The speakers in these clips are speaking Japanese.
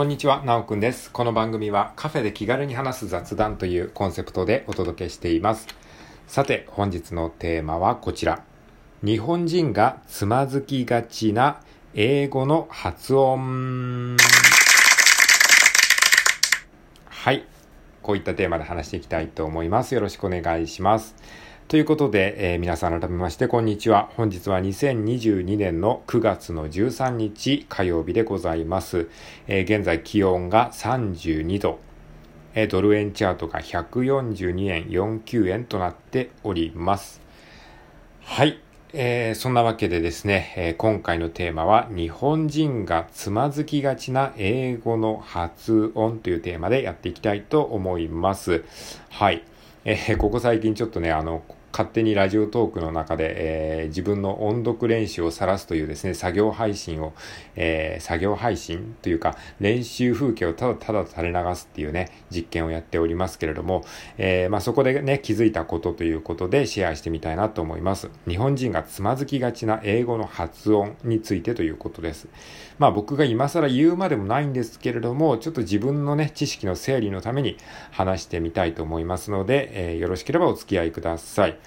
こんにちは、なおくんです。この番組はカフェで気軽に話す雑談というコンセプトでお届けしています。さて、本日のテーマはこちら。日本人がつまずきがちな英語の発音。はい。こういったテーマで話していきたいと思います。よろしくお願いします。ということで、えー、皆さん改めましてこんにちは。本日は2022年の9月の13日火曜日でございます。えー、現在気温が32度、えー、ドル円チャートが142円49円となっております。はい。えー、そんなわけでですね、えー、今回のテーマは日本人がつまずきがちな英語の発音というテーマでやっていきたいと思います。はい。えー、ここ最近ちょっとね、あの、勝手にラジオトークの中で、えー、自分の音読練習を晒すというですね、作業配信を、えー、作業配信というか、練習風景をただただ垂れ流すっていうね、実験をやっておりますけれども、えー、まあ、そこでね、気づいたことということでシェアしてみたいなと思います。日本人がつまずきがちな英語の発音についてということです。まあ、僕が今更言うまでもないんですけれども、ちょっと自分のね、知識の整理のために話してみたいと思いますので、えよろしければお付き合いください。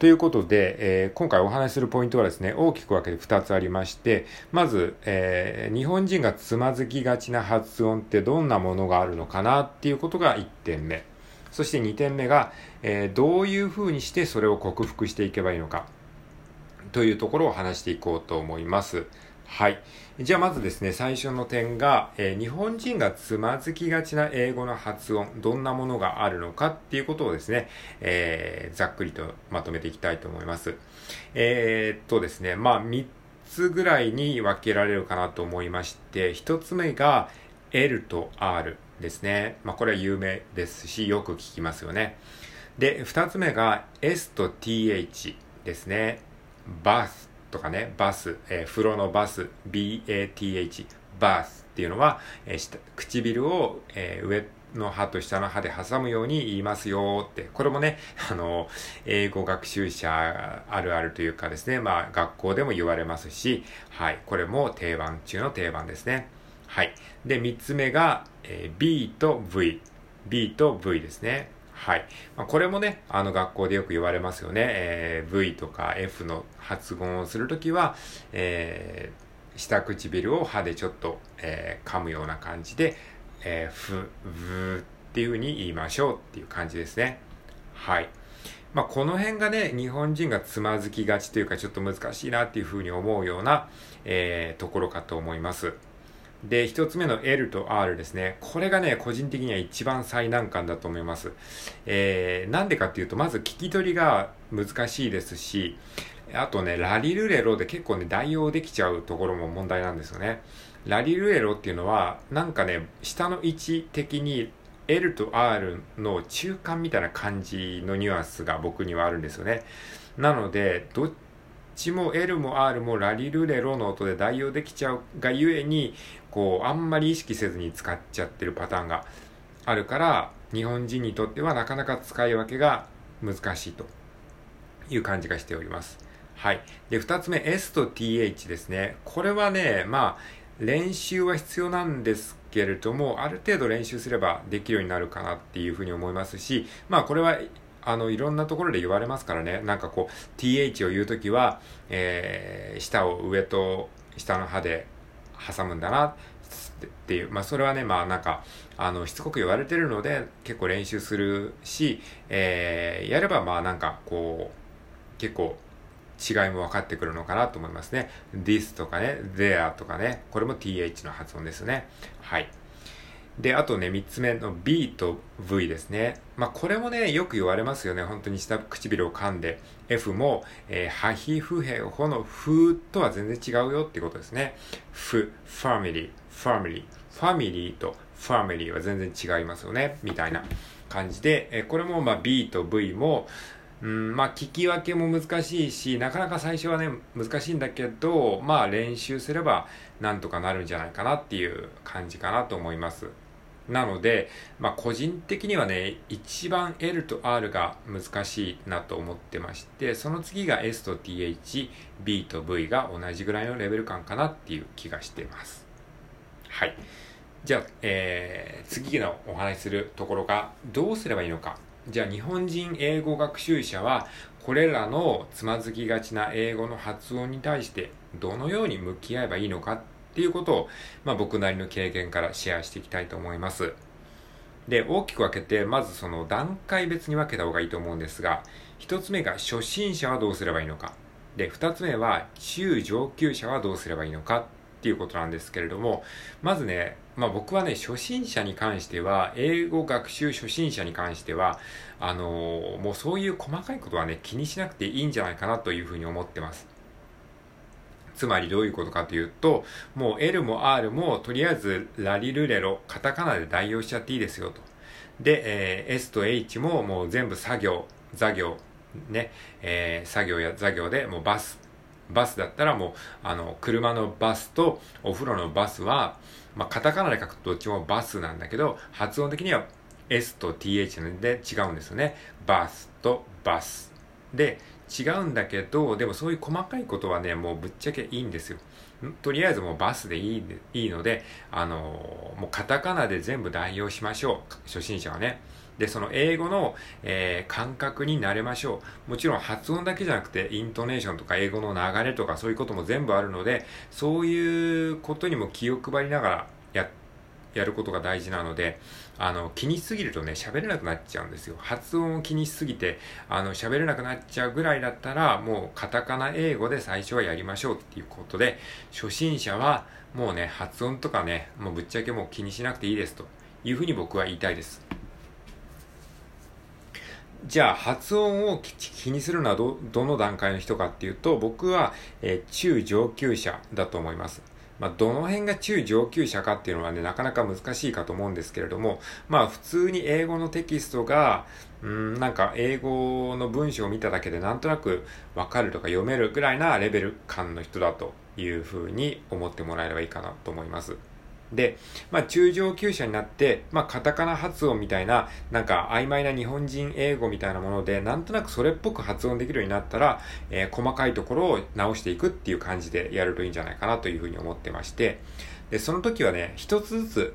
ということで、えー、今回お話しするポイントはですね、大きく分けて2つありまして、まず、えー、日本人がつまずきがちな発音ってどんなものがあるのかなっていうことが1点目。そして2点目が、えー、どういうふうにしてそれを克服していけばいいのかというところを話していこうと思います。はい。じゃあまずですね、最初の点が、えー、日本人がつまずきがちな英語の発音、どんなものがあるのかっていうことをですね、えー、ざっくりとまとめていきたいと思います。えー、っとですね、まあ3つぐらいに分けられるかなと思いまして、1つ目が L と R ですね。まあこれは有名ですし、よく聞きますよね。で、2つ目が S と TH ですね。バスとかね、バス、えー、風呂のバス、bath、バースっていうのは、えー、唇を、えー、上の歯と下の歯で挟むように言いますよって、これもね、あの、英語学習者あるあるというかですね、まあ学校でも言われますし、はい、これも定番中の定番ですね。はい。で、三つ目が、えー、B と V。B と V ですね。はい。まあ、これもね、あの学校でよく言われますよね。えー、V とか F の発音をするときは、えー、下唇を歯でちょっと、えー、噛むような感じで、えー、ふ、ぶっていう風に言いましょうっていう感じですね。はい。まあ、この辺がね、日本人がつまずきがちというか、ちょっと難しいなっていう風に思うような、えー、ところかと思います。で、一つ目の L と R ですね。これがね、個人的には一番最難関だと思います。えー、なんでかっていうと、まず聞き取りが難しいですし、あとね、ラリルレロで結構ね、代用できちゃうところも問題なんですよね。ラリルレロっていうのは、なんかね、下の位置的に L と R の中間みたいな感じのニュアンスが僕にはあるんですよね。なので、どっちも L も R もラリルレロの音で代用できちゃうがゆえに、こう、あんまり意識せずに使っちゃってるパターンがあるから、日本人にとってはなかなか使い分けが難しいという感じがしております。はい。で、二つ目、S と TH ですね。これはね、まあ、練習は必要なんですけれども、ある程度練習すればできるようになるかなっていうふうに思いますし、まあ、これはあの、いろんなところで言われますからね。なんかこう、th を言うときは、えー、舌を上と下の歯で挟むんだなっていう。まあ、それはね、まあなんか、あの、しつこく言われてるので、結構練習するし、えー、やればまあなんか、こう、結構、違いも分かってくるのかなと思いますね。this とかね、there とかね、これも th の発音ですね。はい。で、あとね、三つ目の B と V ですね。まあ、これもね、よく言われますよね。本当に下唇を噛んで。F も、えー、ハヒフヘホのフとは全然違うよっていうことですね。フ、ファミリー、ファミリー、ファミリーとファミリーは全然違いますよね。みたいな感じで、えー、これもまあ B と V も、うん、まあ、聞き分けも難しいし、なかなか最初はね、難しいんだけど、まあ、練習すれば、なんとかなるんじゃないかなっていう感じかなと思います。なので、まあ、個人的にはね、一番 L と R が難しいなと思ってまして、その次が S と TH、B と V が同じぐらいのレベル感かなっていう気がしてます。はい。じゃあ、えー、次のお話しするところが、どうすればいいのか。じゃあ、日本人英語学習者は、これらのつまずきがちな英語の発音に対して、どのように向き合えばいいのかっていうことを、まあ、僕なりの経験からシェアしていきたいと思います。で、大きく分けて、まずその段階別に分けた方がいいと思うんですが、一つ目が初心者はどうすればいいのか。で、二つ目は中上級者はどうすればいいのかっていうことなんですけれども、まずね、まあ僕はね、初心者に関しては、英語学習初心者に関しては、あのー、もうそういう細かいことはね、気にしなくていいんじゃないかなというふうに思ってます。つまりどういうことかというと、もう L も R もとりあえずラリルレロ、カタカナで代用しちゃっていいですよと。で、えー、S と H ももう全部作業、座業、ね、えー、作業や座業でもうバス、バスだったらもう、あの、車のバスとお風呂のバスは、まあ、カタカナで書くとどっちもバスなんだけど、発音的には S と TH で違うんですよね。バスとバス。で、違うんだけど、でもそういう細かいことはね、もうぶっちゃけいいんですよ。とりあえずもうバスでいいいいので、あの、もうカタカナで全部代用しましょう。初心者はね。で、その英語の、えー、感覚になれましょう。もちろん発音だけじゃなくて、イントネーションとか英語の流れとかそういうことも全部あるので、そういうことにも気を配りながらやって、やることが大事なので、あの、気にしすぎるとね、喋れなくなっちゃうんですよ。発音を気にしすぎて、あの、喋れなくなっちゃうぐらいだったら、もうカタカナ英語で最初はやりましょうっていうことで、初心者はもうね、発音とかね、もうぶっちゃけもう気にしなくていいですというふうに僕は言いたいです。じゃあ発音を気にするのはど、どの段階の人かっていうと、僕は、えー、中上級者だと思います。まあ、どの辺が中上級者かっていうのはね、なかなか難しいかと思うんですけれども、まあ、普通に英語のテキストが、うん、なんか英語の文章を見ただけでなんとなくわかるとか読めるぐらいなレベル感の人だというふうに思ってもらえればいいかなと思います。で、まあ、中上級者になって、まあ、カタカナ発音みたいな、なんか曖昧な日本人英語みたいなもので、なんとなくそれっぽく発音できるようになったら、えー、細かいところを直していくっていう感じでやるといいんじゃないかなというふうに思ってまして、で、その時はね、一つずつ、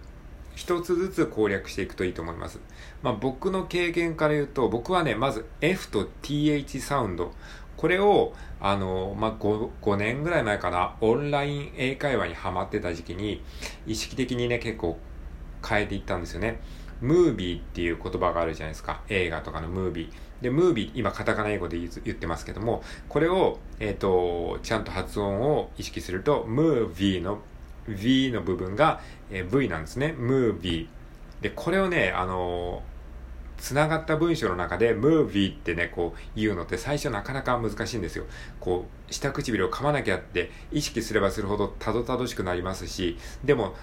一つずつ攻略していくといいと思います。まあ、僕の経験から言うと、僕はね、まず F と TH サウンド、これを、あの、まあ、5、5年ぐらい前かな、オンライン英会話にハマってた時期に、意識的にね、結構変えていったんですよね。ムービーっていう言葉があるじゃないですか。映画とかのムービー。で、ムービー、今カタカナ英語で言ってますけども、これを、えっ、ー、と、ちゃんと発音を意識すると、ムービーの V の部分が、えー、V なんですね。ムービー。で、これをね、あのー繋がった文章の中で、ムービーってね、こう言うのって最初なかなか難しいんですよ。こう、下唇を噛まなきゃって意識すればするほどたどたどしくなりますし、でも、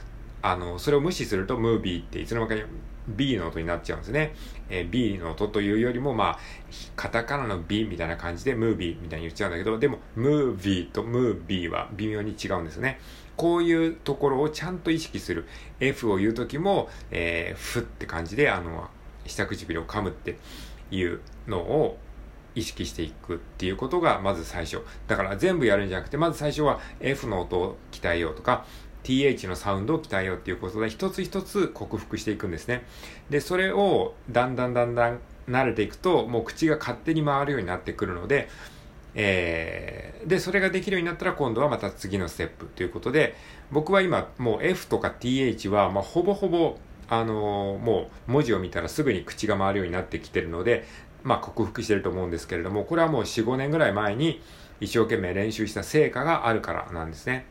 あの、それを無視すると、ムービーっていつの間にか B の音になっちゃうんですね。えー、B の音というよりも、まあ、カタカナの B みたいな感じで、ムービーみたいに言っちゃうんだけど、でも、ムービーとムービーは微妙に違うんですね。こういうところをちゃんと意識する。F を言うときも、えー、ふって感じで、あの、下唇を噛むっていうのを意識していくっていうことがまず最初。だから全部やるんじゃなくて、まず最初は F の音を鍛えようとか、th のサウンドを鍛えようっていうことで、一つ一つ克服していくんですね。で、それをだんだんだんだん慣れていくと、もう口が勝手に回るようになってくるので、えー、で、それができるようになったら今度はまた次のステップということで、僕は今もう F とか th は、まあ、ほぼほぼあの、もう文字を見たらすぐに口が回るようになってきてるので、まあ克服してると思うんですけれども、これはもう4、5年ぐらい前に一生懸命練習した成果があるからなんですね。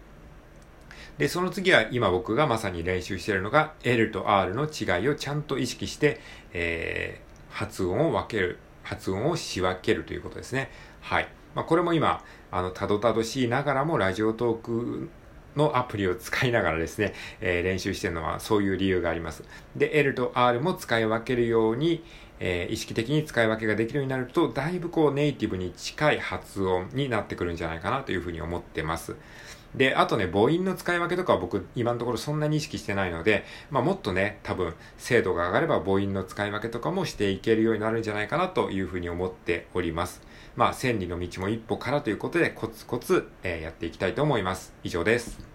で、その次は今僕がまさに練習してるのが L と R の違いをちゃんと意識して、えー、発音を分ける、発音を仕分けるということですね。はい。まあ、これも今、あの、たどたどしいながらもラジオトークのアプリを使いながらですね、えー、練習してるのはそういう理由があります。で、L と R も使い分けるように、えー、意識的に使い分けができるようになると、だいぶこうネイティブに近い発音になってくるんじゃないかなというふうに思ってます。で、あとね、母音の使い分けとかは僕今のところそんなに意識してないので、まあもっとね、多分精度が上がれば母音の使い分けとかもしていけるようになるんじゃないかなというふうに思っております。まあ千里の道も一歩からということでコツコツ、えー、やっていきたいと思います。以上です。